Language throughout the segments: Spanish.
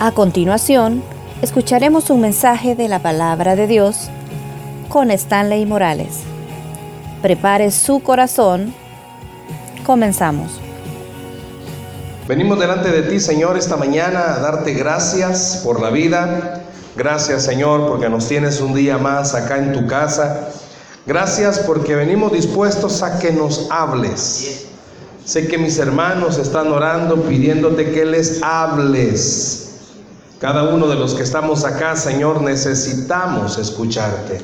A continuación, escucharemos un mensaje de la palabra de Dios con Stanley Morales. Prepare su corazón. Comenzamos. Venimos delante de ti, Señor, esta mañana a darte gracias por la vida. Gracias, Señor, porque nos tienes un día más acá en tu casa. Gracias porque venimos dispuestos a que nos hables. Sé que mis hermanos están orando pidiéndote que les hables. Cada uno de los que estamos acá, Señor, necesitamos escucharte.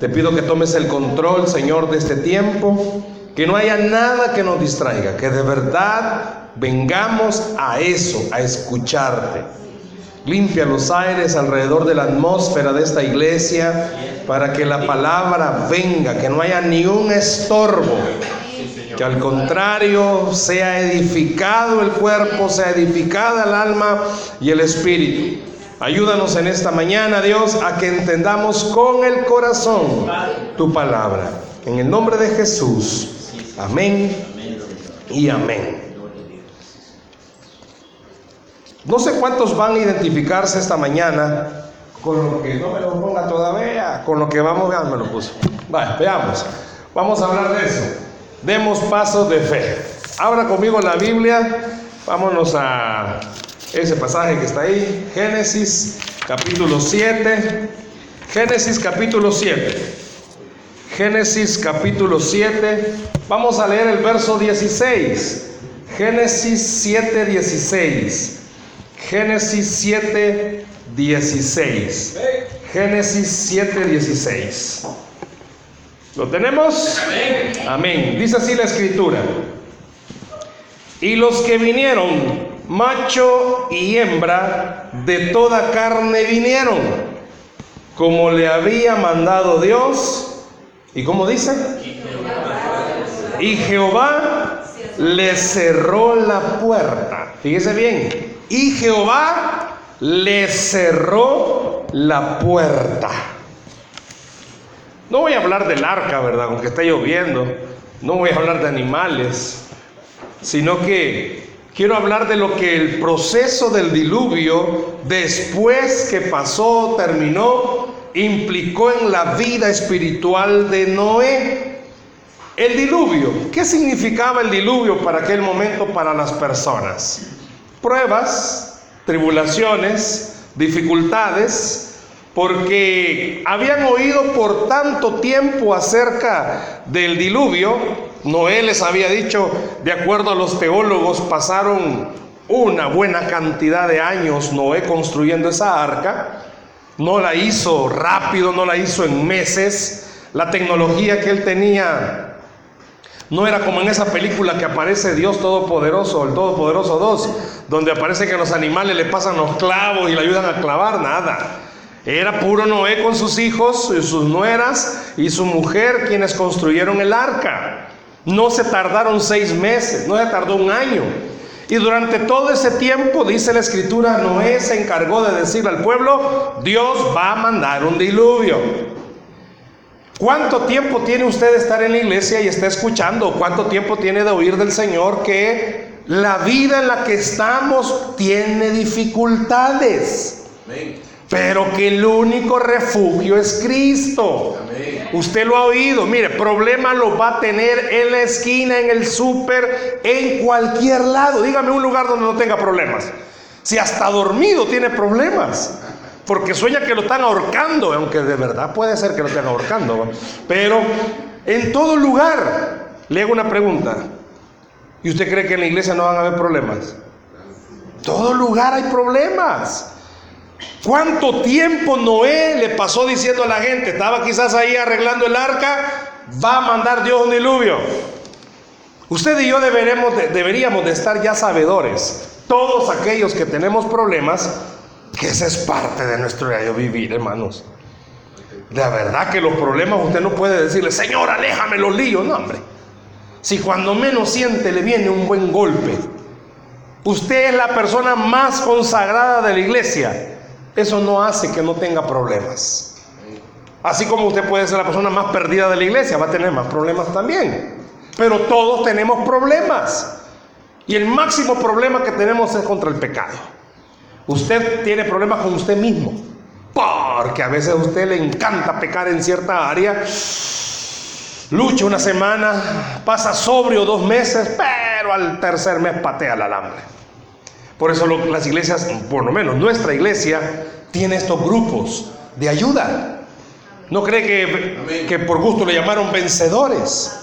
Te pido que tomes el control, Señor, de este tiempo, que no haya nada que nos distraiga, que de verdad vengamos a eso, a escucharte. Limpia los aires alrededor de la atmósfera de esta iglesia para que la palabra venga, que no haya ni un estorbo, que al contrario sea edificado el cuerpo, sea edificada el alma y el espíritu. Ayúdanos en esta mañana, Dios, a que entendamos con el corazón tu palabra. En el nombre de Jesús. Amén y amén. No sé cuántos van a identificarse esta mañana con lo que no me lo ponga todavía, con lo que vamos, ya me lo puso. Vaya, veamos. Vamos a hablar de eso. Demos pasos de fe. Abra conmigo la Biblia. Vámonos a ese pasaje que está ahí. Génesis capítulo 7. Génesis capítulo 7. Génesis capítulo 7. Vamos a leer el verso 16. Génesis 7, 16. Génesis 7, 16. Génesis 7, 16. ¿Lo tenemos? Amén. Dice así la escritura. Y los que vinieron, macho y hembra, de toda carne vinieron, como le había mandado Dios. ¿Y cómo dice? Y Jehová le cerró la puerta. Fíjese bien, y Jehová le cerró la puerta. No voy a hablar del arca, ¿verdad? Aunque está lloviendo. No voy a hablar de animales. Sino que quiero hablar de lo que el proceso del diluvio, después que pasó, terminó, implicó en la vida espiritual de Noé. El diluvio, ¿qué significaba el diluvio para aquel momento para las personas? pruebas, tribulaciones, dificultades, porque habían oído por tanto tiempo acerca del diluvio. Noé les había dicho, de acuerdo a los teólogos, pasaron una buena cantidad de años Noé construyendo esa arca. No la hizo rápido, no la hizo en meses. La tecnología que él tenía no era como en esa película que aparece Dios Todopoderoso, el Todopoderoso 2, donde aparece que los animales le pasan los clavos y le ayudan a clavar, nada. Era puro Noé con sus hijos, y sus nueras y su mujer quienes construyeron el arca. No se tardaron seis meses, no se tardó un año. Y durante todo ese tiempo, dice la escritura, Noé se encargó de decir al pueblo, Dios va a mandar un diluvio. ¿Cuánto tiempo tiene usted de estar en la iglesia y está escuchando? ¿Cuánto tiempo tiene de oír del Señor que la vida en la que estamos tiene dificultades? Pero que el único refugio es Cristo. Usted lo ha oído. Mire, problema lo va a tener en la esquina, en el súper, en cualquier lado. Dígame un lugar donde no tenga problemas. Si hasta dormido tiene problemas porque sueña que lo están ahorcando, aunque de verdad puede ser que lo estén ahorcando. Pero en todo lugar, le hago una pregunta. ¿Y usted cree que en la iglesia no van a haber problemas? todo lugar hay problemas. ¿Cuánto tiempo Noé le pasó diciendo a la gente? Estaba quizás ahí arreglando el arca, va a mandar Dios un diluvio. Usted y yo deberemos deberíamos de estar ya sabedores. Todos aquellos que tenemos problemas, que esa es parte de nuestro diario vivir, hermanos. De verdad que los problemas usted no puede decirle, Señor, aléjame los líos, no, hombre. Si cuando menos siente le viene un buen golpe, usted es la persona más consagrada de la iglesia, eso no hace que no tenga problemas. Así como usted puede ser la persona más perdida de la iglesia, va a tener más problemas también. Pero todos tenemos problemas. Y el máximo problema que tenemos es contra el pecado. Usted tiene problemas con usted mismo. Porque a veces a usted le encanta pecar en cierta área. Lucha una semana, pasa sobrio dos meses, pero al tercer mes patea el alambre. Por eso las iglesias, por lo menos nuestra iglesia, tiene estos grupos de ayuda. ¿No cree que, que por gusto le llamaron vencedores?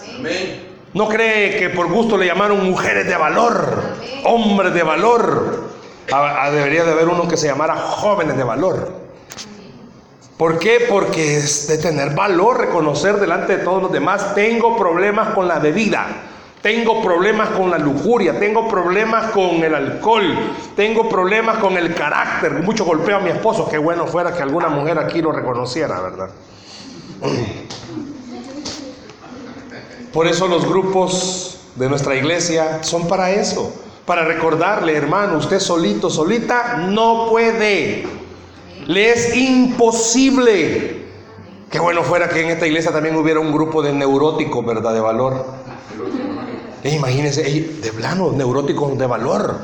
¿No cree que por gusto le llamaron mujeres de valor, hombres de valor? debería de haber uno que se llamara jóvenes de valor. ¿Por qué? Porque es de tener valor reconocer delante de todos los demás, tengo problemas con la bebida, tengo problemas con la lujuria, tengo problemas con el alcohol, tengo problemas con el carácter, mucho golpeo a mi esposo, qué bueno fuera que alguna mujer aquí lo reconociera, ¿verdad? Por eso los grupos de nuestra iglesia son para eso, para recordarle, hermano, usted solito, solita, no puede. Le es imposible. Qué bueno fuera que en esta iglesia también hubiera un grupo de neuróticos, ¿verdad? De valor. Imagínense, de plano, neuróticos de valor.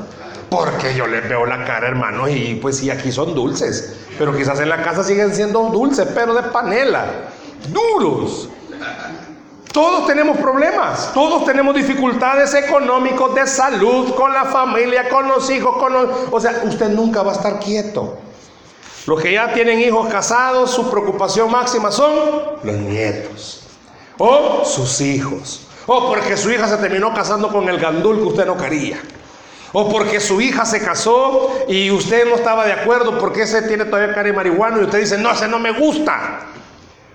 Porque yo les veo la cara, hermano, y pues sí, aquí son dulces. Pero quizás en la casa siguen siendo dulces, pero de panela. Duros. Todos tenemos problemas, todos tenemos dificultades económicos, de salud, con la familia, con los hijos, con los... O sea, usted nunca va a estar quieto. Los que ya tienen hijos casados, su preocupación máxima son los nietos o sus hijos. O porque su hija se terminó casando con el gandul que usted no quería. O porque su hija se casó y usted no estaba de acuerdo porque ese tiene todavía cara de marihuana y usted dice, no, ese no me gusta.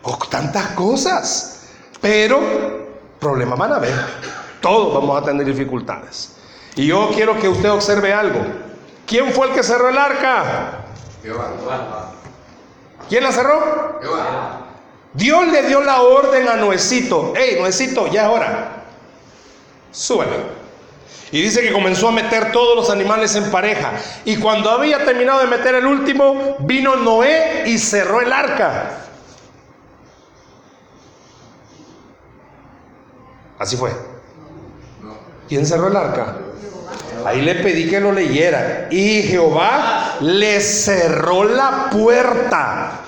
O tantas cosas. Pero problemas van a haber. Todos vamos a tener dificultades. Y yo quiero que usted observe algo. ¿Quién fue el que cerró el arca? ¿Quién la cerró? Dios le dio la orden a Noecito. Hey, Noecito, ya es hora. Súbela. Y dice que comenzó a meter todos los animales en pareja. Y cuando había terminado de meter el último, vino Noé y cerró el arca. Así fue. ¿Quién cerró el arca? Ahí le pedí que lo leyera. Y Jehová le cerró la puerta.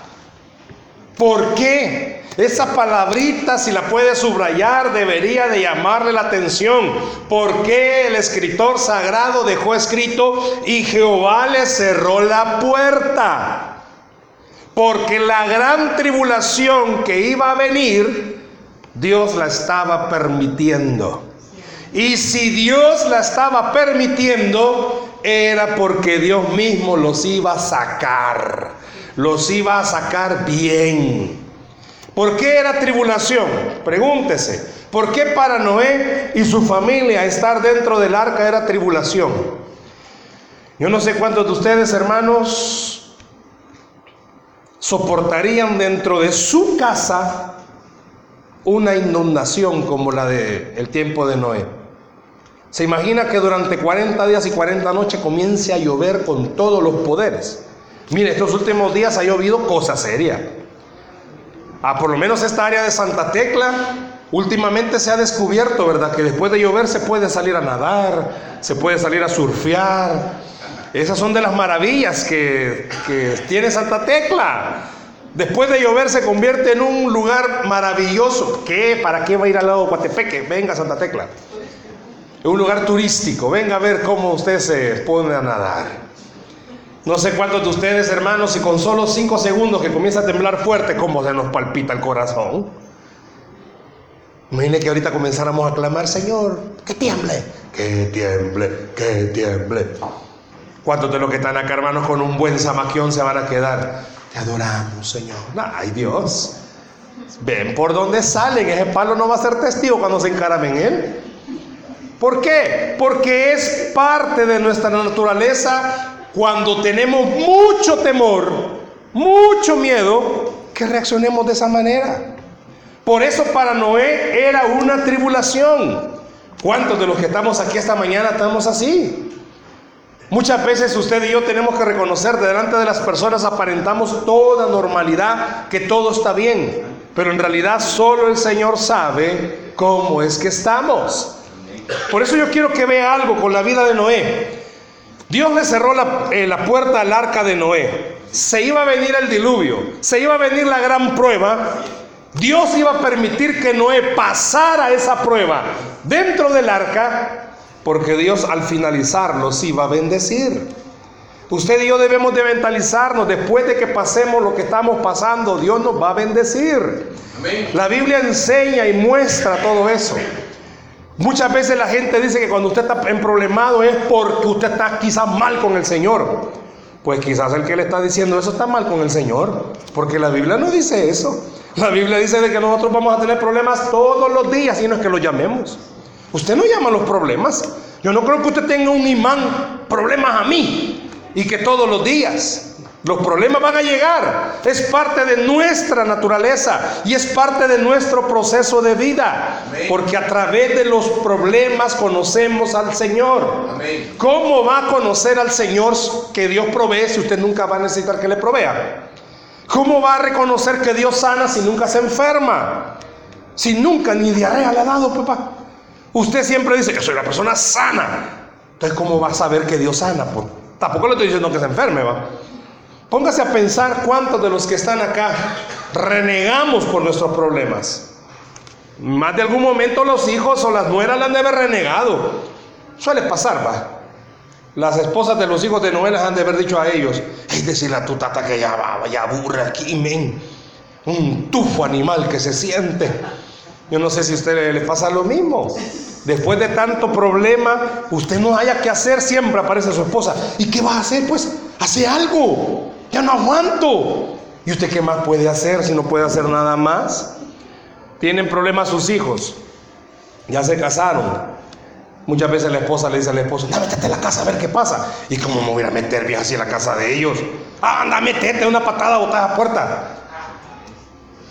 ¿Por qué? Esa palabrita, si la puede subrayar, debería de llamarle la atención. ¿Por qué el escritor sagrado dejó escrito y Jehová le cerró la puerta? Porque la gran tribulación que iba a venir Dios la estaba permitiendo. Y si Dios la estaba permitiendo, era porque Dios mismo los iba a sacar. Los iba a sacar bien. ¿Por qué era tribulación? Pregúntese. ¿Por qué para Noé y su familia estar dentro del arca era tribulación? Yo no sé cuántos de ustedes, hermanos, soportarían dentro de su casa una inundación como la del el tiempo de Noé. Se imagina que durante 40 días y 40 noches comience a llover con todos los poderes. Mire, estos últimos días ha llovido cosa seria. Ah, por lo menos esta área de Santa Tecla últimamente se ha descubierto, ¿verdad? Que después de llover se puede salir a nadar, se puede salir a surfear. Esas son de las maravillas que, que tiene Santa Tecla. Después de llover se convierte en un lugar maravilloso. ¿Qué? ¿Para qué va a ir al lado de Coatepeque? Venga Santa Tecla. Es un lugar turístico. Venga a ver cómo usted se pone a nadar. No sé cuántos de ustedes, hermanos, si con solo cinco segundos que comienza a temblar fuerte, cómo se nos palpita el corazón. Imagine que ahorita comenzáramos a clamar, Señor, que tiemble, que tiemble, que tiemble. ¿Cuántos de los que están acá, hermanos, con un buen zamaquión se van a quedar? Te adoramos, Señor. Ay, Dios. Ven por dónde salen. Ese palo no va a ser testigo cuando se encaramen él. ¿Por qué? Porque es parte de nuestra naturaleza cuando tenemos mucho temor, mucho miedo, que reaccionemos de esa manera. Por eso para Noé era una tribulación. ¿Cuántos de los que estamos aquí esta mañana estamos así? Muchas veces usted y yo tenemos que reconocer delante de las personas aparentamos toda normalidad, que todo está bien, pero en realidad solo el Señor sabe cómo es que estamos. Por eso yo quiero que vea algo con la vida de Noé. Dios le cerró la, eh, la puerta al arca de Noé. Se iba a venir el diluvio, se iba a venir la gran prueba. Dios iba a permitir que Noé pasara esa prueba dentro del arca, porque Dios al finalizarlo sí iba a bendecir. Usted y yo debemos de mentalizarnos, después de que pasemos lo que estamos pasando, Dios nos va a bendecir. La Biblia enseña y muestra todo eso. Muchas veces la gente dice que cuando usted está en problemado es porque usted está quizás mal con el Señor. Pues quizás el que le está diciendo eso está mal con el Señor, porque la Biblia no dice eso. La Biblia dice de que nosotros vamos a tener problemas todos los días, sino es que los llamemos. Usted no llama los problemas. Yo no creo que usted tenga un imán problemas a mí y que todos los días. Los problemas van a llegar. Es parte de nuestra naturaleza y es parte de nuestro proceso de vida. Porque a través de los problemas conocemos al Señor. ¿Cómo va a conocer al Señor que Dios provee si usted nunca va a necesitar que le provea? ¿Cómo va a reconocer que Dios sana si nunca se enferma? Si nunca ni diarrea le ha dado, papá. Usted siempre dice que soy una persona sana. Entonces, ¿cómo va a saber que Dios sana? Pues, tampoco le estoy diciendo que se enferme, va. Póngase a pensar cuántos de los que están acá renegamos por nuestros problemas. Más de algún momento los hijos o las nueras la han de haber renegado. Suele pasar, va. Las esposas de los hijos de Noé han de haber dicho a ellos, es decir, a tu tata que ya va, ya aburre aquí, men. Un tufo animal que se siente. Yo no sé si a usted le pasa lo mismo. Después de tanto problema, usted no haya que hacer, siempre aparece su esposa. ¿Y qué va a hacer? Pues hace algo. Ya no aguanto. ¿Y usted qué más puede hacer si no puede hacer nada más? Tienen problemas sus hijos. Ya se casaron. Muchas veces la esposa le dice al esposo, anda, métete a la casa a ver qué pasa. ¿Y cómo me voy a meter así en la casa de ellos? Ah, anda, métete una patada, botada a la puerta.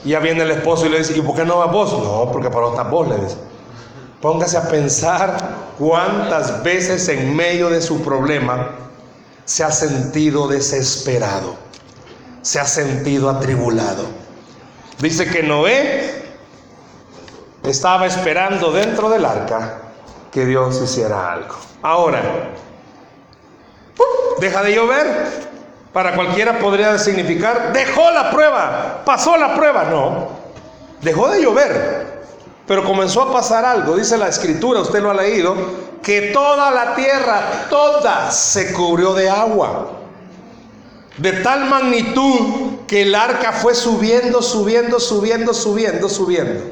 Y ya viene el esposo y le dice, ¿y por qué no vas vos? No, porque para estás vos, le dice. Póngase a pensar cuántas veces en medio de su problema se ha sentido desesperado, se ha sentido atribulado. Dice que Noé estaba esperando dentro del arca que Dios hiciera algo. Ahora, deja de llover. Para cualquiera podría significar, dejó la prueba, pasó la prueba. No, dejó de llover, pero comenzó a pasar algo. Dice la escritura, usted lo ha leído, que toda la tierra, toda se cubrió de agua. De tal magnitud que el arca fue subiendo, subiendo, subiendo, subiendo, subiendo.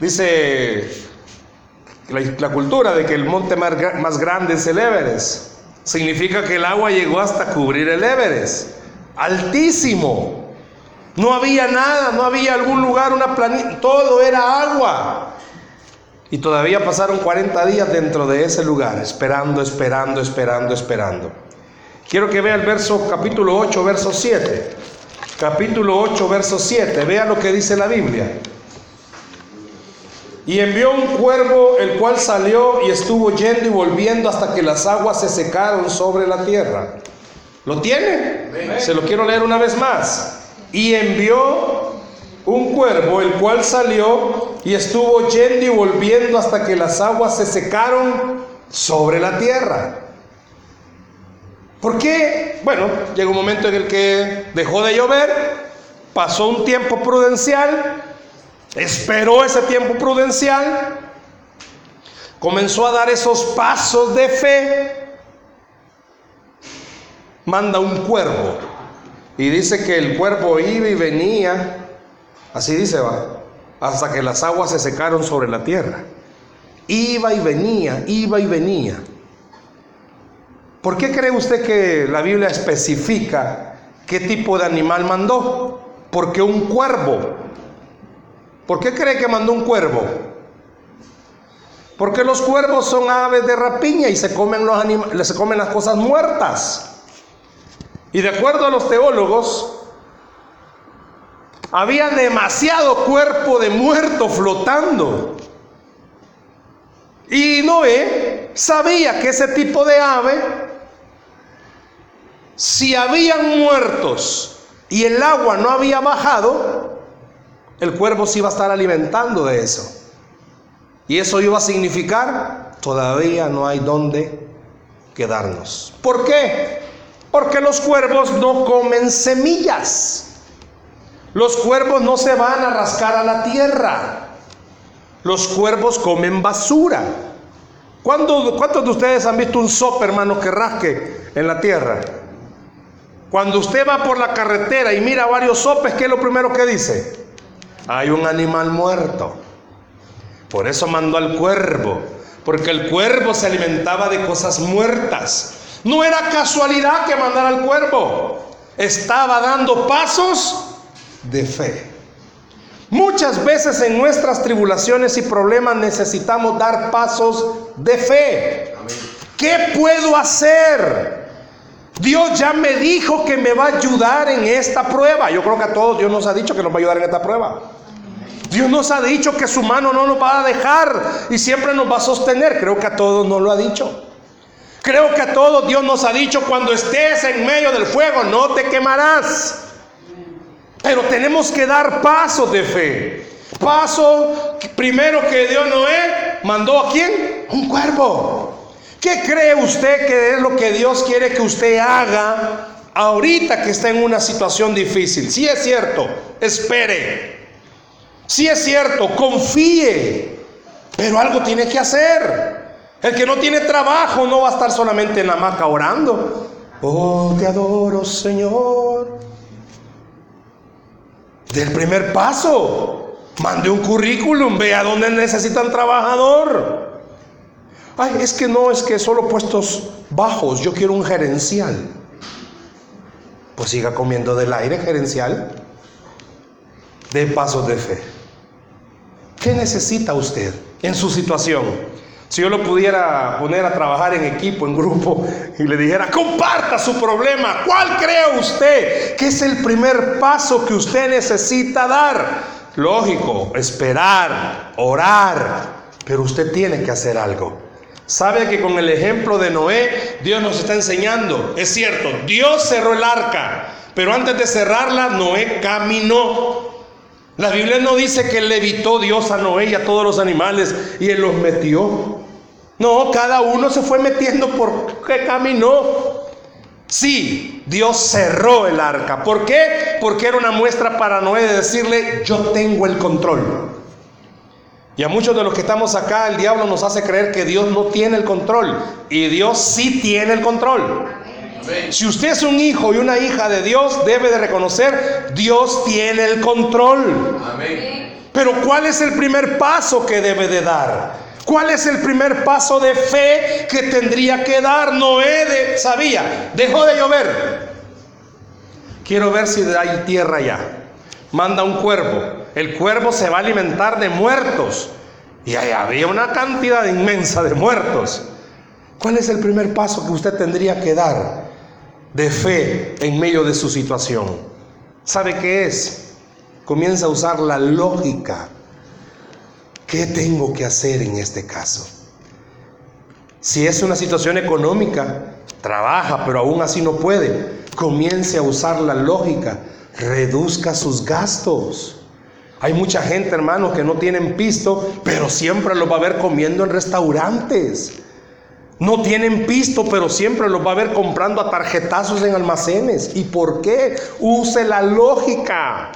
Dice la, cultura de que el monte más, más, grande es el Everest. Significa que el agua llegó hasta cubrir el Everest. Altísimo. No había nada, no había algún lugar, una planita, todo era agua. Y todavía pasaron 40 días dentro de ese lugar, esperando, esperando, esperando, esperando. Quiero que vea el verso capítulo 8, verso 7. Capítulo 8, verso 7. Vea lo que dice la Biblia. Y envió un cuervo, el cual salió y estuvo yendo y volviendo hasta que las aguas se secaron sobre la tierra. ¿Lo tiene? Se lo quiero leer una vez más. Y envió un cuervo, el cual salió y estuvo yendo y volviendo hasta que las aguas se secaron sobre la tierra. ¿Por qué? Bueno, llegó un momento en el que dejó de llover, pasó un tiempo prudencial, esperó ese tiempo prudencial, comenzó a dar esos pasos de fe, manda un cuervo y dice que el cuervo iba y venía, así dice, va, hasta que las aguas se secaron sobre la tierra. Iba y venía, iba y venía. ¿Por qué cree usted que la Biblia especifica qué tipo de animal mandó? Porque un cuervo ¿Por qué cree que mandó un cuervo? Porque los cuervos son aves de rapiña y se comen, los se comen las cosas muertas. Y de acuerdo a los teólogos, había demasiado cuerpo de muerto flotando. Y Noé sabía que ese tipo de ave, si habían muertos y el agua no había bajado, el cuervo se iba a estar alimentando de eso. Y eso iba a significar, todavía no hay dónde quedarnos. ¿Por qué? Porque los cuervos no comen semillas. Los cuervos no se van a rascar a la tierra. Los cuervos comen basura. ¿Cuántos de ustedes han visto un sope, hermano, que rasque en la tierra? Cuando usted va por la carretera y mira varios sopes, ¿qué es lo primero que dice? Hay un animal muerto. Por eso mandó al cuervo, porque el cuervo se alimentaba de cosas muertas. No era casualidad que mandara al cuervo, estaba dando pasos de fe. Muchas veces en nuestras tribulaciones y problemas necesitamos dar pasos de fe. ¿Qué puedo hacer? Dios ya me dijo que me va a ayudar en esta prueba. Yo creo que a todos Dios nos ha dicho que nos va a ayudar en esta prueba. Dios nos ha dicho que su mano no nos va a dejar y siempre nos va a sostener. Creo que a todos nos lo ha dicho. Creo que a todos Dios nos ha dicho, cuando estés en medio del fuego, no te quemarás. Pero tenemos que dar pasos de fe. Paso primero que Dios Noé mandó a quién? Un cuervo. ¿Qué cree usted que es lo que Dios quiere que usted haga ahorita que está en una situación difícil? Si es cierto, espere. Si es cierto, confíe. Pero algo tiene que hacer. El que no tiene trabajo no va a estar solamente en la hamaca orando. Oh, te adoro, Señor del primer paso. Mande un currículum, vea dónde necesitan trabajador. Ay, es que no, es que solo puestos bajos, yo quiero un gerencial. Pues siga comiendo del aire gerencial. De pasos de fe. ¿Qué necesita usted en su situación? Si yo lo pudiera poner a trabajar en equipo, en grupo, y le dijera, comparta su problema, ¿cuál cree usted que es el primer paso que usted necesita dar? Lógico, esperar, orar, pero usted tiene que hacer algo. ¿Sabe que con el ejemplo de Noé, Dios nos está enseñando? Es cierto, Dios cerró el arca, pero antes de cerrarla, Noé caminó. La Biblia no dice que levitó Dios a Noé y a todos los animales y él los metió. No, cada uno se fue metiendo porque caminó. Sí, Dios cerró el arca. ¿Por qué? Porque era una muestra para Noé de decirle, yo tengo el control. Y a muchos de los que estamos acá, el diablo nos hace creer que Dios no tiene el control. Y Dios sí tiene el control. Si usted es un hijo y una hija de Dios, debe de reconocer, Dios tiene el control. Pero ¿cuál es el primer paso que debe de dar? ¿Cuál es el primer paso de fe que tendría que dar Noé? sabía, dejó de llover. Quiero ver si hay tierra ya. Manda un cuervo. El cuervo se va a alimentar de muertos. Y ahí había una cantidad inmensa de muertos. ¿Cuál es el primer paso que usted tendría que dar de fe en medio de su situación? ¿Sabe qué es? Comienza a usar la lógica ¿Qué tengo que hacer en este caso? Si es una situación económica, trabaja, pero aún así no puede. Comience a usar la lógica, reduzca sus gastos. Hay mucha gente, hermano, que no tienen pisto, pero siempre los va a ver comiendo en restaurantes. No tienen pisto, pero siempre los va a ver comprando a tarjetazos en almacenes. ¿Y por qué? Use la lógica.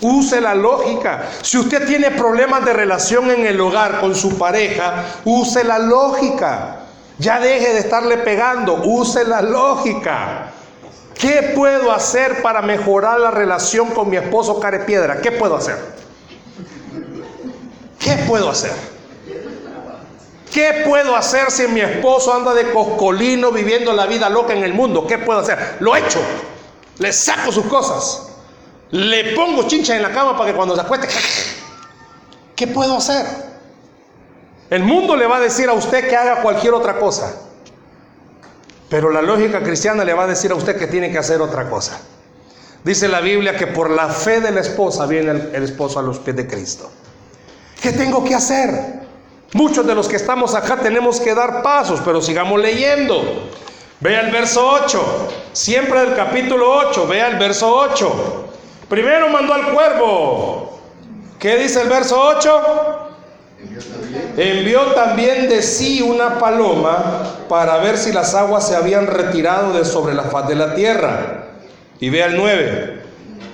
Use la lógica. Si usted tiene problemas de relación en el hogar con su pareja, use la lógica. Ya deje de estarle pegando, use la lógica. ¿Qué puedo hacer para mejorar la relación con mi esposo Carepiedra? ¿Qué puedo hacer? ¿Qué puedo hacer? ¿Qué puedo hacer si mi esposo anda de coscolino viviendo la vida loca en el mundo? ¿Qué puedo hacer? Lo he hecho. Le saco sus cosas. Le pongo chincha en la cama para que cuando se acueste, ¿qué puedo hacer? El mundo le va a decir a usted que haga cualquier otra cosa. Pero la lógica cristiana le va a decir a usted que tiene que hacer otra cosa. Dice la Biblia que por la fe de la esposa viene el, esposo a los pies de Cristo. ¿Qué tengo que hacer? Muchos de los que estamos acá tenemos que dar pasos, pero sigamos leyendo. Vea el verso 8, siempre del capítulo 8, vea el verso 8. Primero mandó al cuervo. ¿Qué dice el verso 8? envió también de sí una paloma para ver si las aguas se habían retirado de sobre la faz de la tierra. Y ve al 9.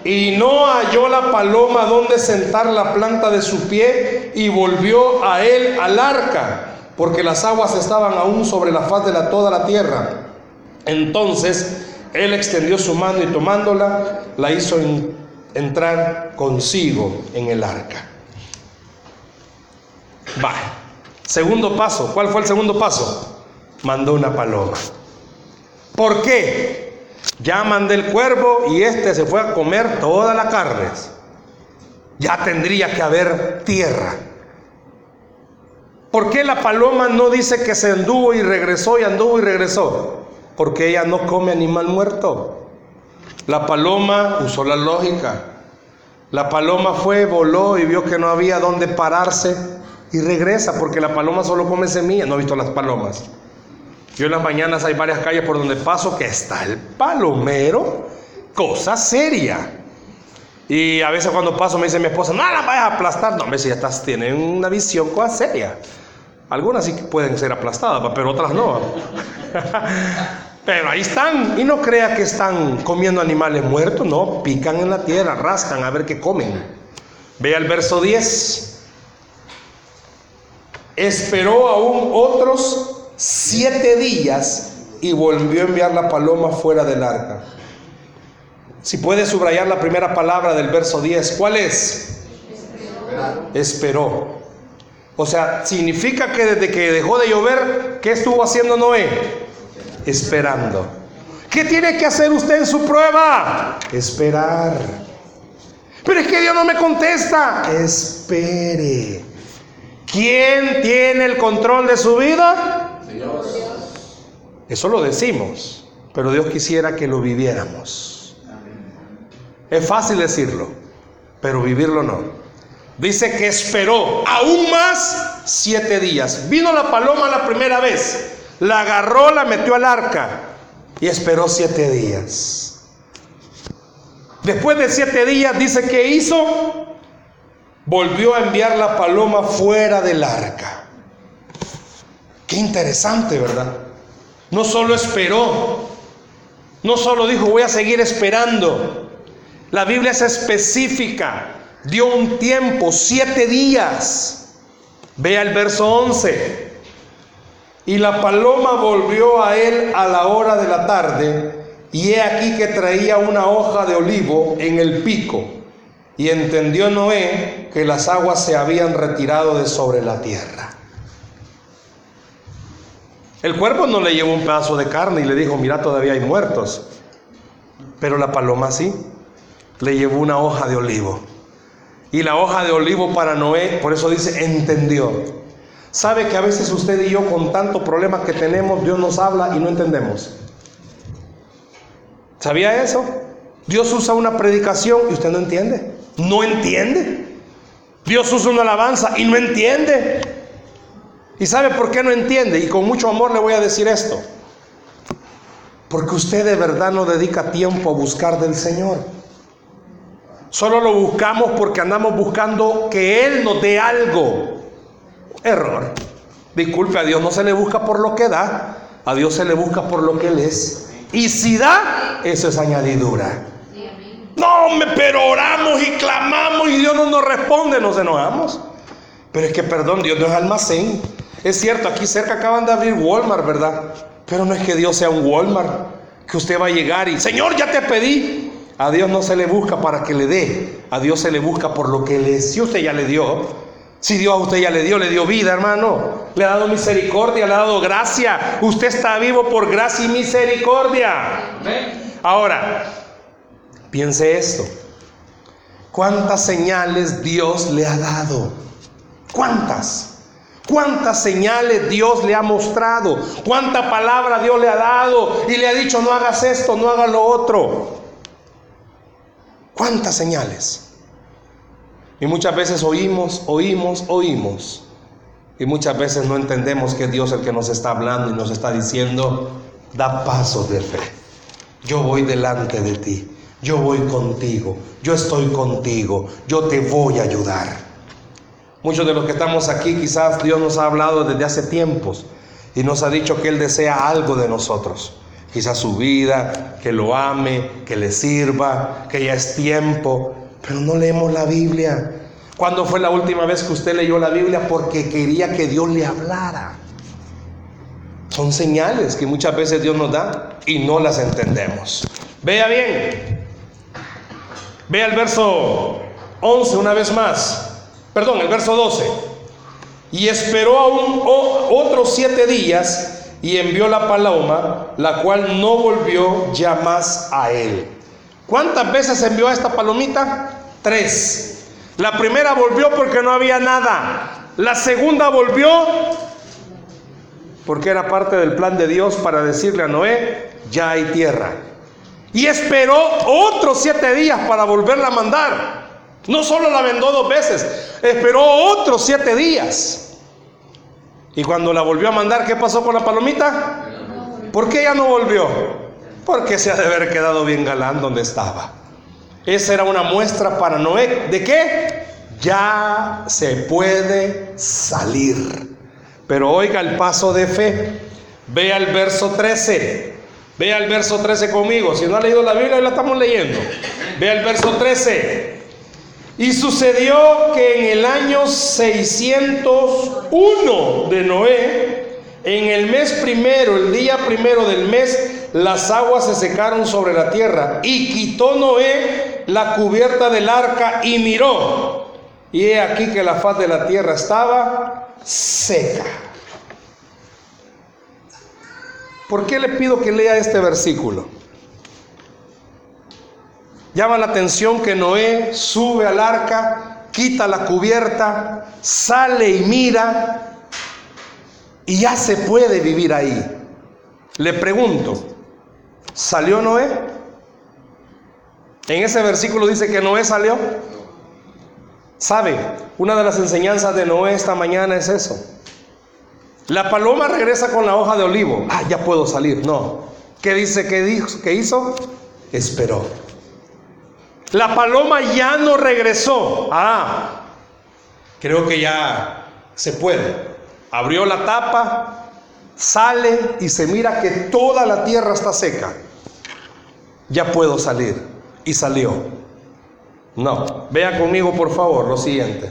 Y no halló la paloma donde sentar la planta de su pie y volvió a él al arca, porque las aguas estaban aún sobre la faz de toda la tierra. Entonces él extendió su mano y tomándola, la hizo entrar consigo en el arca. Va. Segundo paso. ¿Cuál fue el segundo paso? Mandó una paloma. ¿Por qué? Ya mandé el cuervo y este se fue a comer toda la carne. Ya tendría que haber tierra. ¿Por qué la paloma no dice que se anduvo y regresó y anduvo y regresó? Porque ella no come animal muerto. La paloma usó la lógica. La paloma fue, voló y vio que no había dónde pararse y regresa porque la paloma solo come semillas. No he visto las palomas. Yo en las mañanas hay varias calles por donde paso que está el palomero, cosa seria. Y a veces cuando paso me dice mi esposa, no la vayas a aplastar. No, me si ya estás, tienen una visión cosa seria. Algunas sí que pueden ser aplastadas, pero otras no. pero ahí están. Y no crea que están comiendo animales muertos, no. Pican en la tierra, rascan a ver qué comen. Vea el verso 10 esperó aún otros siete días y volvió a enviar la paloma fuera del arca. Si puede subrayar la primera palabra del verso 10, ¿cuál es? Esperó. O sea, significa que desde que dejó de llover, ¿qué estuvo haciendo Noé? Esperando. ¿Qué tiene que hacer usted en su prueba? Esperar. Pero es que Dios no me contesta. Espere. ¿Quién tiene el control de su vida? Eso lo decimos, pero Dios quisiera que lo viviéramos. Es fácil decirlo, pero vivirlo no. Dice que esperó aún más siete días. Vino la paloma la primera vez, la agarró, la metió al arca y esperó siete días. Después de siete días dice que hizo volvió a enviar la paloma fuera del arca. Qué interesante, ¿verdad? No solo esperó, no solo dijo voy a seguir esperando. La Biblia es específica, dio un tiempo, siete días. Vea el verso 11. Y la paloma volvió a él a la hora de la tarde, y he aquí que traía una hoja de olivo en el pico. Y entendió Noé que las aguas se habían retirado de sobre la tierra. El cuerpo no le llevó un pedazo de carne y le dijo, mira, todavía hay muertos. Pero la paloma sí, le llevó una hoja de olivo. Y la hoja de olivo para Noé, por eso dice, entendió. ¿Sabe que a veces usted y yo con tanto problema que tenemos, Dios nos habla y no entendemos? ¿Sabía eso? Dios usa una predicación y usted no entiende no entiende. Dios usa una alabanza y no entiende. ¿Y sabe por qué no entiende? Y con mucho amor le voy a decir esto. Porque usted de verdad no dedica tiempo a buscar del Señor. Solo lo buscamos porque andamos buscando que Él nos dé algo. Error. Disculpe, a Dios no se le busca por lo que da, a Dios se le busca por lo que Él es. Y si da, eso es añadidura. No, pero oramos y clamamos y Dios no nos responde, nos enojamos. Pero es que, perdón, Dios no es almacén. Es cierto, aquí cerca acaban de abrir Walmart, ¿verdad? Pero no es que Dios sea un Walmart, que usted va a llegar y, Señor, ya te pedí. A Dios no se le busca para que le dé, a Dios se le busca por lo que le Si usted ya le dio, si Dios a usted ya le dio, le dio vida, hermano. Le ha dado misericordia, le ha dado gracia. Usted está vivo por gracia y misericordia. Ahora, Piense esto. ¿Cuántas señales Dios le ha dado? ¿Cuántas? ¿Cuántas señales Dios le ha mostrado? ¿Cuánta palabra Dios le ha dado? Y le ha dicho, no hagas esto, no hagas lo otro. ¿Cuántas señales? Y muchas veces oímos, oímos, oímos. Y muchas veces no entendemos que Dios es el que nos está hablando y nos está diciendo, da pasos de fe. Yo voy delante de ti. Yo voy contigo, yo estoy contigo, yo te voy a ayudar. Muchos de los que estamos aquí quizás Dios nos ha hablado desde hace tiempos y nos ha dicho que Él desea algo de nosotros. Quizás su vida, que lo ame, que le sirva, que ya es tiempo, pero no leemos la Biblia. ¿Cuándo fue la última vez que usted leyó la Biblia? Porque quería que Dios le hablara. Son señales que muchas veces Dios nos da y no las entendemos. Vea bien. Vea el verso 11 una vez más. Perdón, el verso 12. Y esperó aún otros siete días y envió la paloma, la cual no volvió ya más a él. ¿Cuántas veces envió a esta palomita? Tres. La primera volvió porque no había nada. La segunda volvió porque era parte del plan de Dios para decirle a Noé, ya hay tierra. Y esperó otros siete días para volverla a mandar. No solo la vendó dos veces, esperó otros siete días. Y cuando la volvió a mandar, ¿qué pasó con la palomita? ¿Por qué ya no volvió? Porque se ha de haber quedado bien galán donde estaba. Esa era una muestra para Noé. ¿De qué? Ya se puede salir. Pero oiga el paso de fe. Vea el verso 13. Vea el verso 13 conmigo. Si no ha leído la Biblia, hoy la estamos leyendo. Vea el verso 13. Y sucedió que en el año 601 de Noé, en el mes primero, el día primero del mes, las aguas se secaron sobre la tierra. Y quitó Noé la cubierta del arca y miró. Y he aquí que la faz de la tierra estaba seca. ¿Por qué le pido que lea este versículo? Llama la atención que Noé sube al arca, quita la cubierta, sale y mira, y ya se puede vivir ahí. Le pregunto, ¿salió Noé? En ese versículo dice que Noé salió. ¿Sabe? Una de las enseñanzas de Noé esta mañana es eso. La paloma regresa con la hoja de olivo. Ah, ya puedo salir. No. ¿Qué dice que, hizo? Esperó. La paloma ya no regresó. Ah, creo que ya se puede. Abrió la tapa, sale y se mira que toda la tierra está seca. Ya puedo salir. Y salió. No, vea conmigo por favor lo siguiente.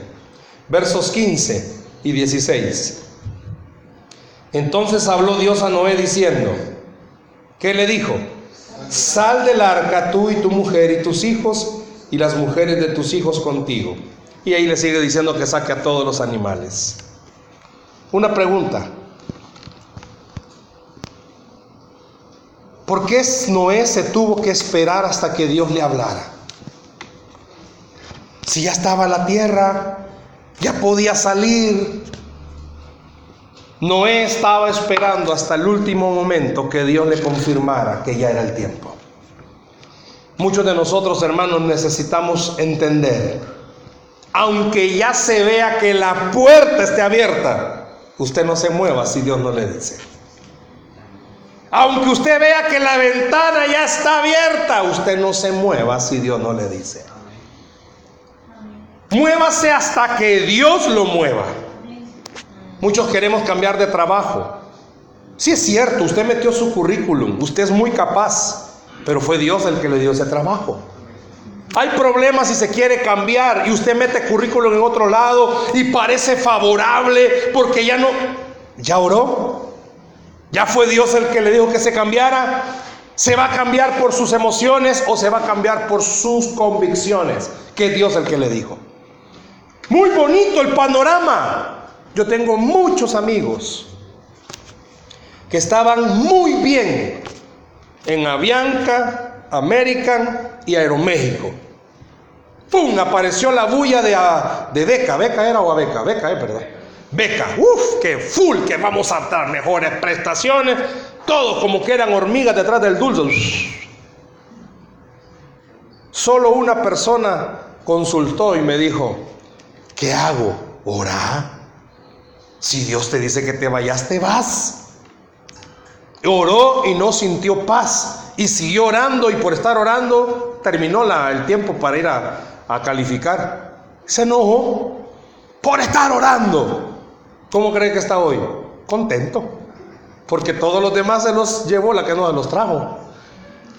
Versos 15 y 16. Entonces habló Dios a Noé diciendo, ¿qué le dijo? Sal del arca tú y tu mujer y tus hijos y las mujeres de tus hijos contigo. Y ahí le sigue diciendo que saque a todos los animales. Una pregunta. ¿Por qué Noé se tuvo que esperar hasta que Dios le hablara? Si ya estaba la tierra, ya podía salir. Noé estaba esperando hasta el último momento que Dios le confirmara que ya era el tiempo. Muchos de nosotros, hermanos, necesitamos entender, aunque ya se vea que la puerta esté abierta, usted no se mueva si Dios no le dice. Aunque usted vea que la ventana ya está abierta, usted no se mueva si Dios no le dice. Muévase hasta que Dios lo mueva. Muchos queremos cambiar de trabajo. Sí es cierto, usted metió su currículum, usted es muy capaz, pero fue Dios el que le dio ese trabajo. Hay problemas si se quiere cambiar y usted mete currículum en otro lado y parece favorable porque ya no, ya oró. Ya fue Dios el que le dijo que se cambiara. ¿Se va a cambiar por sus emociones o se va a cambiar por sus convicciones? Que es Dios el que le dijo. Muy bonito el panorama. Yo tengo muchos amigos que estaban muy bien en Avianca, American y Aeroméxico. ¡Pum! Apareció la bulla de, de Beca. ¿Beca era o Beca? Beca, eh, perdón. Beca. ¡Uf! ¡Qué full! Que vamos a dar mejores prestaciones. Todos como que eran hormigas detrás del dulce. Solo una persona consultó y me dijo, ¿Qué hago? Ora. Si Dios te dice que te vayas, te vas. Oró y no sintió paz. Y siguió orando y por estar orando terminó el tiempo para ir a, a calificar. Se enojó. por estar orando. ¿Cómo cree que está hoy? Contento. Porque todos los demás se los llevó la que no se los trajo.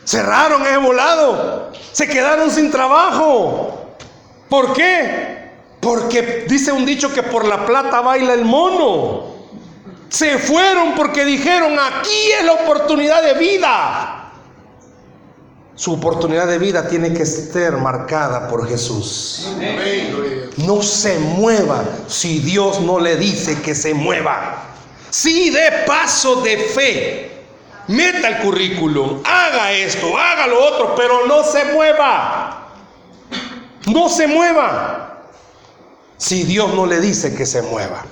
Cerraron ese volado. Se quedaron sin trabajo. ¿Por qué? Porque dice un dicho que por la plata baila el mono. Se fueron porque dijeron, aquí es la oportunidad de vida. Su oportunidad de vida tiene que ser marcada por Jesús. No se mueva si Dios no le dice que se mueva. Sí dé paso de fe. Meta el currículum, haga esto, haga lo otro, pero no se mueva. No se mueva. Si Dios no le dice que se mueva.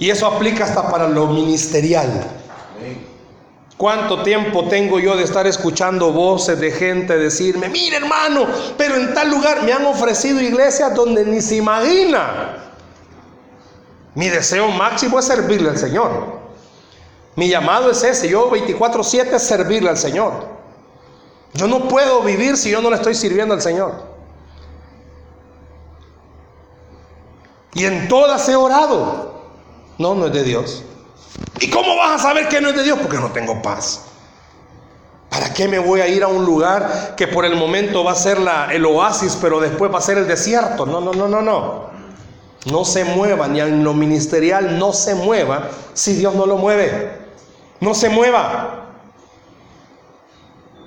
Y eso aplica hasta para lo ministerial. ¿Cuánto tiempo tengo yo de estar escuchando voces de gente decirme, mire hermano, pero en tal lugar me han ofrecido iglesias donde ni se imagina? Mi deseo máximo es servirle al Señor. Mi llamado es ese, yo 24/7 es servirle al Señor. Yo no puedo vivir si yo no le estoy sirviendo al Señor. Y en todas he orado. No, no es de Dios. ¿Y cómo vas a saber que no es de Dios? Porque no tengo paz. ¿Para qué me voy a ir a un lugar que por el momento va a ser el oasis, pero después va a ser el desierto? No, no, no, no, no. No se mueva, ni en lo ministerial no se mueva si Dios no lo mueve. No se mueva.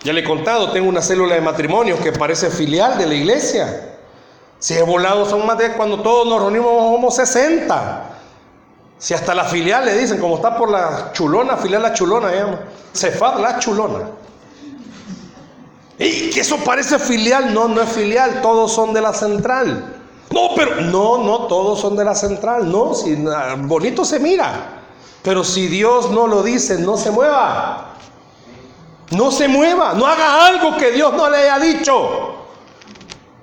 Ya le he contado, tengo una célula de matrimonio que parece filial de la iglesia. Si he volado son más de cuando todos nos reunimos somos 60. Si hasta la filial le dicen, como está por la chulona, filial la chulona, llama. Cefad la chulona. Y que eso parece filial, no, no es filial, todos son de la central. No, pero no, no, todos son de la central, no, si, bonito se mira. Pero si Dios no lo dice, no se mueva. No se mueva, no haga algo que Dios no le haya dicho.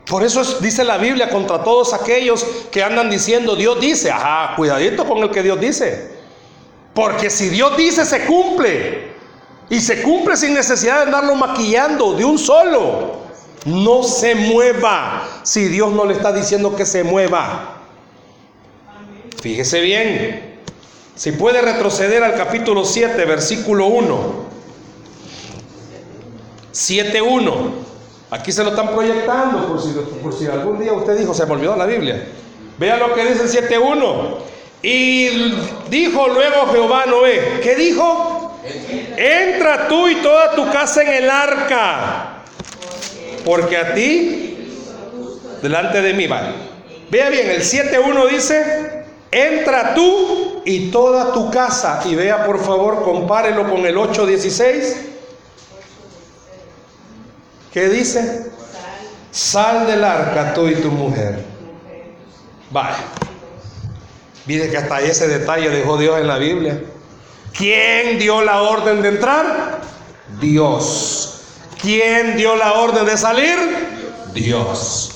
Por eso dice la Biblia contra todos aquellos que andan diciendo Dios dice, ajá, cuidadito con el que Dios dice. Porque si Dios dice, se cumple. Y se cumple sin necesidad de andarlo maquillando de un solo. No se mueva si Dios no le está diciendo que se mueva. Fíjese bien. Si puede retroceder al capítulo 7, versículo 1. 7.1. Aquí se lo están proyectando, por si, por si algún día usted dijo, se me olvidó la Biblia. Vea lo que dice el 7.1. Y dijo luego Jehová Noé, ¿qué dijo? Entra tú y toda tu casa en el arca, porque a ti, delante de mí, vale. Vea bien, el 7.1 dice, entra tú y toda tu casa. Y vea por favor, compárelo con el 8.16. ¿Qué dice? Sal del arca tú y tu mujer. Vale. Mire que hasta ese detalle dejó Dios en la Biblia. ¿Quién dio la orden de entrar? Dios. ¿Quién dio la orden de salir? Dios.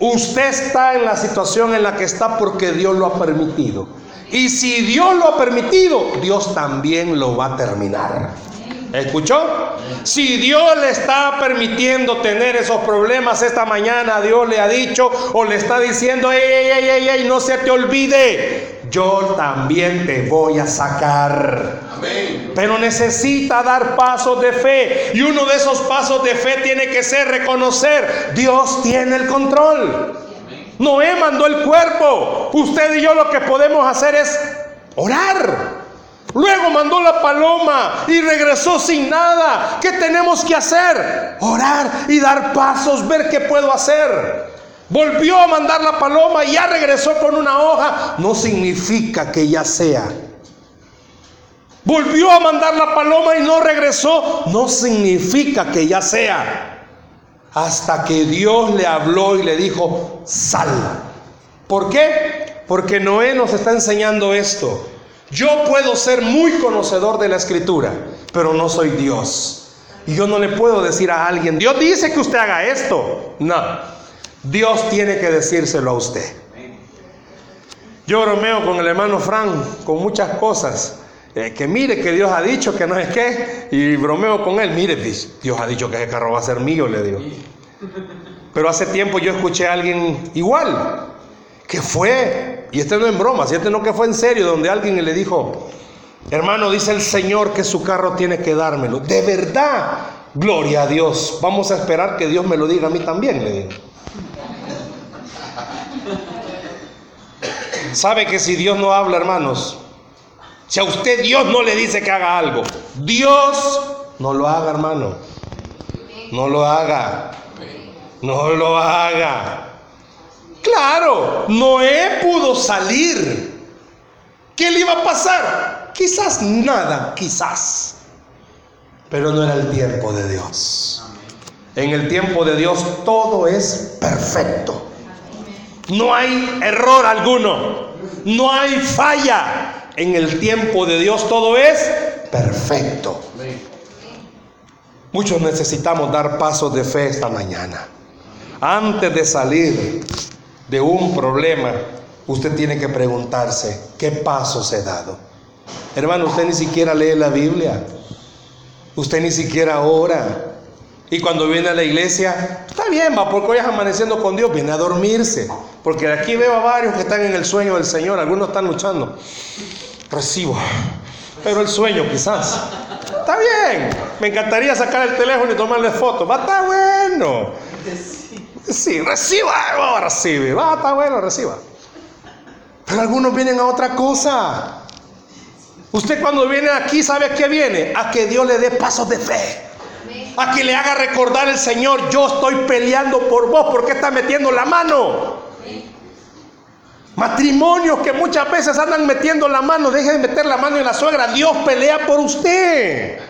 Usted está en la situación en la que está porque Dios lo ha permitido. Y si Dios lo ha permitido, Dios también lo va a terminar. ¿Escuchó? Si Dios le está permitiendo tener esos problemas esta mañana, Dios le ha dicho o le está diciendo, ey, ey, ey, ey, no se te olvide, yo también te voy a sacar. Pero necesita dar pasos de fe. Y uno de esos pasos de fe tiene que ser reconocer, Dios tiene el control. Noé mandó el cuerpo. Usted y yo lo que podemos hacer es orar. Luego mandó la paloma y regresó sin nada. ¿Qué tenemos que hacer? Orar y dar pasos, ver qué puedo hacer. Volvió a mandar la paloma y ya regresó con una hoja. No significa que ya sea. Volvió a mandar la paloma y no regresó. No significa que ya sea. Hasta que Dios le habló y le dijo, sal. ¿Por qué? Porque Noé nos está enseñando esto. Yo puedo ser muy conocedor de la escritura, pero no soy Dios. Y yo no le puedo decir a alguien, Dios dice que usted haga esto. No, Dios tiene que decírselo a usted. Yo bromeo con el hermano Frank con muchas cosas. Eh, que mire que Dios ha dicho que no es que, y bromeo con él, mire, Dios ha dicho que ese carro va a ser mío, le digo. Pero hace tiempo yo escuché a alguien igual, que fue, y este no es broma, si este no que fue en serio, donde alguien le dijo, hermano, dice el Señor que su carro tiene que dármelo. De verdad, gloria a Dios. Vamos a esperar que Dios me lo diga a mí también, le digo. ¿Sabe que si Dios no habla, hermanos? Si a usted Dios no le dice que haga algo, Dios no lo haga, hermano. No lo haga. No lo haga. Claro, Noé pudo salir. ¿Qué le iba a pasar? Quizás nada, quizás. Pero no era el tiempo de Dios. En el tiempo de Dios todo es perfecto. No hay error alguno. No hay falla. En el tiempo de Dios todo es perfecto. Muchos necesitamos dar pasos de fe esta mañana. Antes de salir de un problema, usted tiene que preguntarse, ¿qué pasos he dado? Hermano, usted ni siquiera lee la Biblia. Usted ni siquiera ora. Y cuando viene a la iglesia, está bien, va, porque hoy es amaneciendo con Dios, viene a dormirse. Porque aquí veo a varios que están en el sueño del Señor, algunos están luchando. Recibo, pero el sueño quizás. Está bien, me encantaría sacar el teléfono y tomarle fotos. Va, está bueno. Sí, reciba, va a recibir. Va, está bueno, reciba. Pero algunos vienen a otra cosa. Usted cuando viene aquí, ¿sabe a qué viene? A que Dios le dé pasos de fe. A que le haga recordar el Señor, yo estoy peleando por vos, ¿por qué está metiendo la mano? Matrimonios que muchas veces andan metiendo la mano, deje de meter la mano en la suegra, Dios pelea por usted.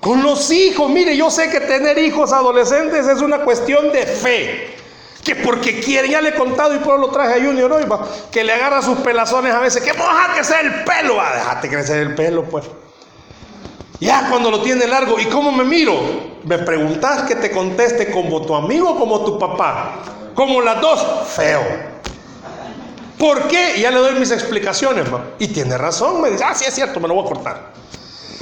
Con los hijos, mire, yo sé que tener hijos adolescentes es una cuestión de fe. Que porque quiere, ya le he contado y por lo traje a Junior hoy, que le agarra sus pelazones a veces, que moja que sea el pelo, va, déjate crecer el pelo, pues. Ya cuando lo tiene largo, ¿y cómo me miro? Me preguntas que te conteste como tu amigo o como tu papá. Como las dos, feo. ¿Por qué? Ya le doy mis explicaciones, Y tiene razón, me dice, ah, sí es cierto, me lo voy a cortar.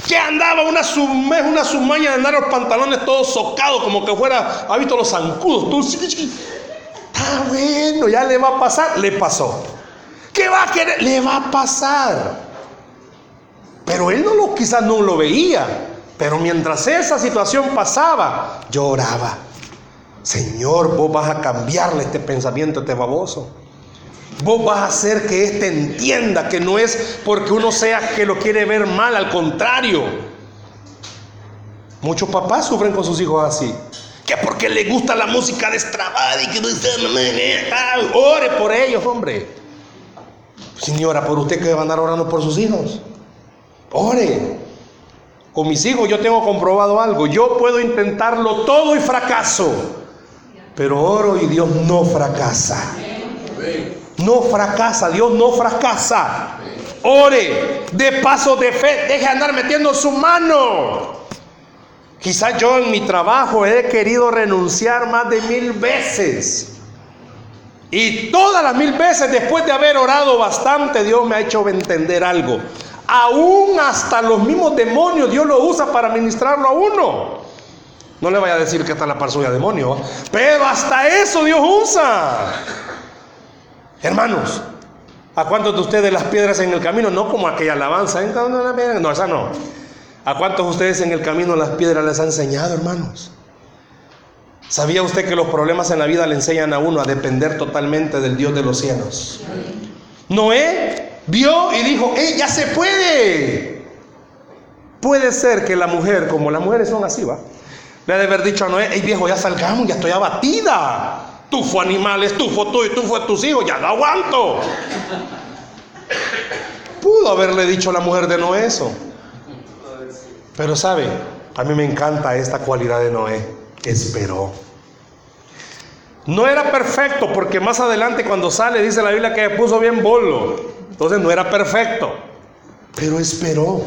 Que andaba una, sume, una sumaña de andar los pantalones todos socados, como que fuera, ha visto los zancudos. Tú, ah, bueno, ya le va a pasar, le pasó. ¿Qué va a querer? Le va a pasar. Pero él no lo, quizás no lo veía. Pero mientras esa situación pasaba, lloraba. Señor, vos vas a cambiarle este pensamiento, este baboso. Vos vas a hacer que éste entienda que no es porque uno sea que lo quiere ver mal, al contrario. Muchos papás sufren con sus hijos así. Que porque le gusta la música destrabada y que no está... Ore por ellos, hombre. Señora, por usted que va a andar orando por sus hijos. Ore. Con mis hijos yo tengo comprobado algo. Yo puedo intentarlo todo y fracaso. Pero oro y Dios no fracasa. No fracasa, Dios no fracasa. Ore, de paso de fe, deje andar metiendo su mano. Quizás yo en mi trabajo he querido renunciar más de mil veces. Y todas las mil veces después de haber orado bastante, Dios me ha hecho entender algo. Aún hasta los mismos demonios Dios lo usa para ministrarlo a uno. No le vaya a decir que está la par demonio, pero hasta eso Dios usa. Hermanos, ¿a cuántos de ustedes las piedras en el camino? No como aquella alabanza, no, esa no. ¿A cuántos de ustedes en el camino las piedras les ha enseñado, hermanos? ¿Sabía usted que los problemas en la vida le enseñan a uno a depender totalmente del Dios de los cielos? Noé vio y dijo, ¡eh, ya se puede! Puede ser que la mujer, como las mujeres son así, va, le ha de haber dicho a Noé, ¡ey viejo, ya salgamos, ya estoy abatida! Tufo animales, tufo tú y tufo tus hijos, ya no aguanto. Pudo haberle dicho a la mujer de Noé eso. Pero sabe, a mí me encanta esta cualidad de Noé, esperó. No era perfecto porque más adelante cuando sale dice la Biblia que puso bien bolo. Entonces no era perfecto, pero esperó.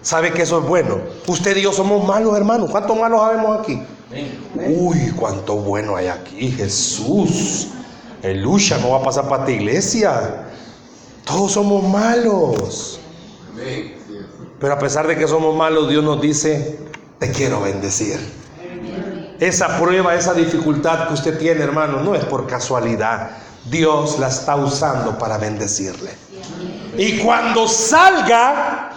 ¿Sabe que eso es bueno? Usted y yo somos malos, hermanos. ¿Cuántos malos sabemos aquí? Uy, cuánto bueno hay aquí, Jesús. El lucha no va a pasar para tu iglesia. Todos somos malos. Pero a pesar de que somos malos, Dios nos dice, te quiero bendecir. Esa prueba, esa dificultad que usted tiene, hermano, no es por casualidad. Dios la está usando para bendecirle. Y cuando salga,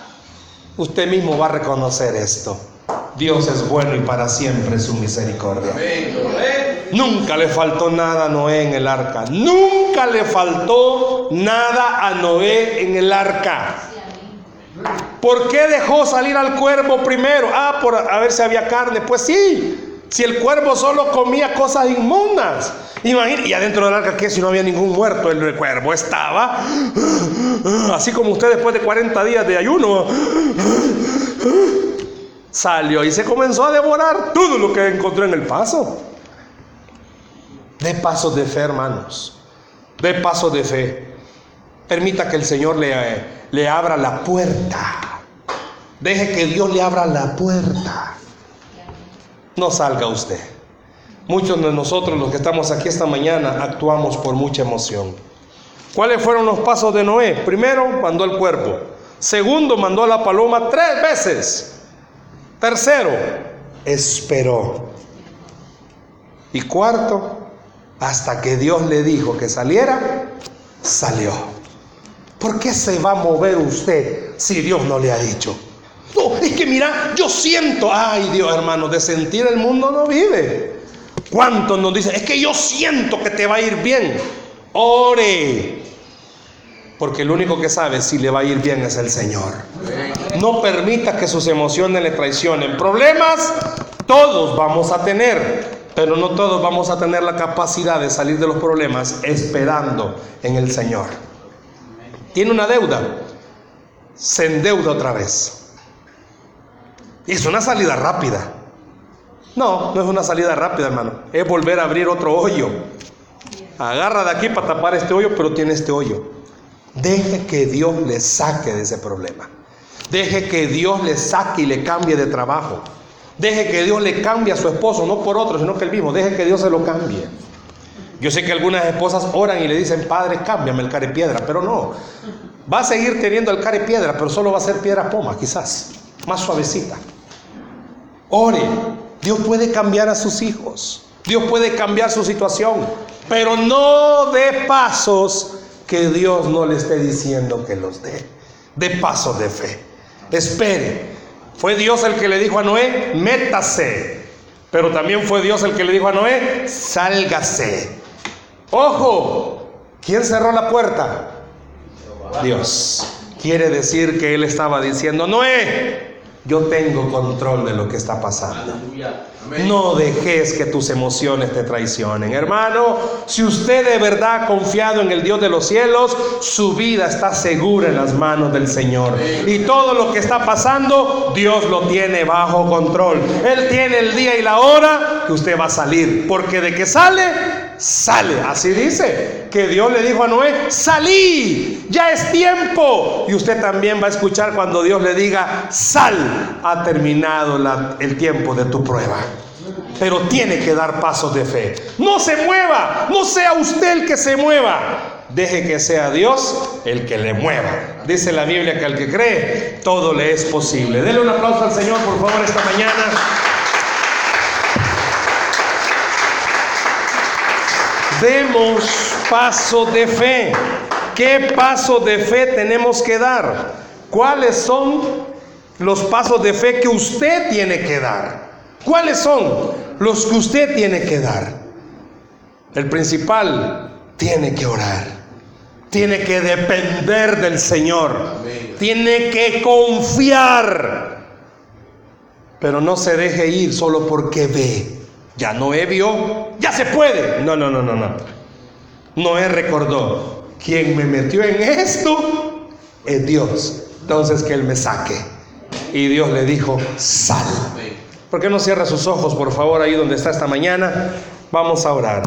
usted mismo va a reconocer esto. Dios es bueno y para siempre su misericordia. Nunca le faltó nada a Noé en el arca. Nunca le faltó nada a Noé en el arca. ¿Por qué dejó salir al cuervo primero? Ah, por a ver si había carne. Pues sí, si el cuervo solo comía cosas inmundas. Imagínate, y adentro del arca, ¿qué? Si no había ningún muerto, el cuervo estaba así como usted después de 40 días de ayuno salió y se comenzó a devorar todo lo que encontró en el paso. De pasos de fe, hermanos. De pasos de fe. Permita que el Señor le, le abra la puerta. Deje que Dios le abra la puerta. No salga usted. Muchos de nosotros, los que estamos aquí esta mañana, actuamos por mucha emoción. ¿Cuáles fueron los pasos de Noé? Primero, mandó el cuerpo. Segundo, mandó a la paloma tres veces. Tercero, esperó. Y cuarto, hasta que Dios le dijo que saliera, salió. ¿Por qué se va a mover usted si Dios no le ha dicho? No, es que mira, yo siento, ay Dios hermano, de sentir el mundo no vive. ¿Cuántos nos dicen? Es que yo siento que te va a ir bien. Ore. Porque el único que sabe si le va a ir bien es el Señor. No permita que sus emociones le traicionen. Problemas todos vamos a tener, pero no todos vamos a tener la capacidad de salir de los problemas esperando en el Señor. Tiene una deuda, se endeuda otra vez. Es una salida rápida. No, no es una salida rápida, hermano. Es volver a abrir otro hoyo. Agarra de aquí para tapar este hoyo, pero tiene este hoyo. Deje que Dios le saque de ese problema. Deje que Dios le saque y le cambie de trabajo. Deje que Dios le cambie a su esposo, no por otro, sino que él mismo. Deje que Dios se lo cambie. Yo sé que algunas esposas oran y le dicen, Padre, cámbiame el care piedra, pero no. Va a seguir teniendo el care piedra, pero solo va a ser piedra poma, quizás, más suavecita. Ore, Dios puede cambiar a sus hijos. Dios puede cambiar su situación, pero no de pasos que Dios no le esté diciendo que los dé. De pasos de fe. Espere. Fue Dios el que le dijo a Noé, métase. Pero también fue Dios el que le dijo a Noé, sálgase. Ojo, ¿quién cerró la puerta? Dios. Quiere decir que él estaba diciendo, Noé, yo tengo control de lo que está pasando. No dejes que tus emociones te traicionen. Hermano, si usted de verdad ha confiado en el Dios de los cielos, su vida está segura en las manos del Señor. Y todo lo que está pasando, Dios lo tiene bajo control. Él tiene el día y la hora que usted va a salir. Porque de que sale, sale. Así dice que Dios le dijo a Noé, salí, ya es tiempo. Y usted también va a escuchar cuando Dios le diga, sal, ha terminado el tiempo de tu prueba. Pero tiene que dar pasos de fe. No se mueva, no sea usted el que se mueva. Deje que sea Dios el que le mueva. Dice la Biblia que al que cree, todo le es posible. Dele un aplauso al Señor, por favor, esta mañana. Demos paso de fe. ¿Qué paso de fe tenemos que dar? ¿Cuáles son los pasos de fe que usted tiene que dar? ¿Cuáles son los que usted tiene que dar? El principal tiene que orar. Tiene que depender del Señor. Tiene que confiar. Pero no se deje ir solo porque ve. Ya Noé vio, ya se puede. No, no, no, no, no. Noé recordó, quien me metió en esto es Dios. Entonces que Él me saque. Y Dios le dijo, sal. ¿Por qué no cierra sus ojos, por favor, ahí donde está esta mañana? Vamos a orar.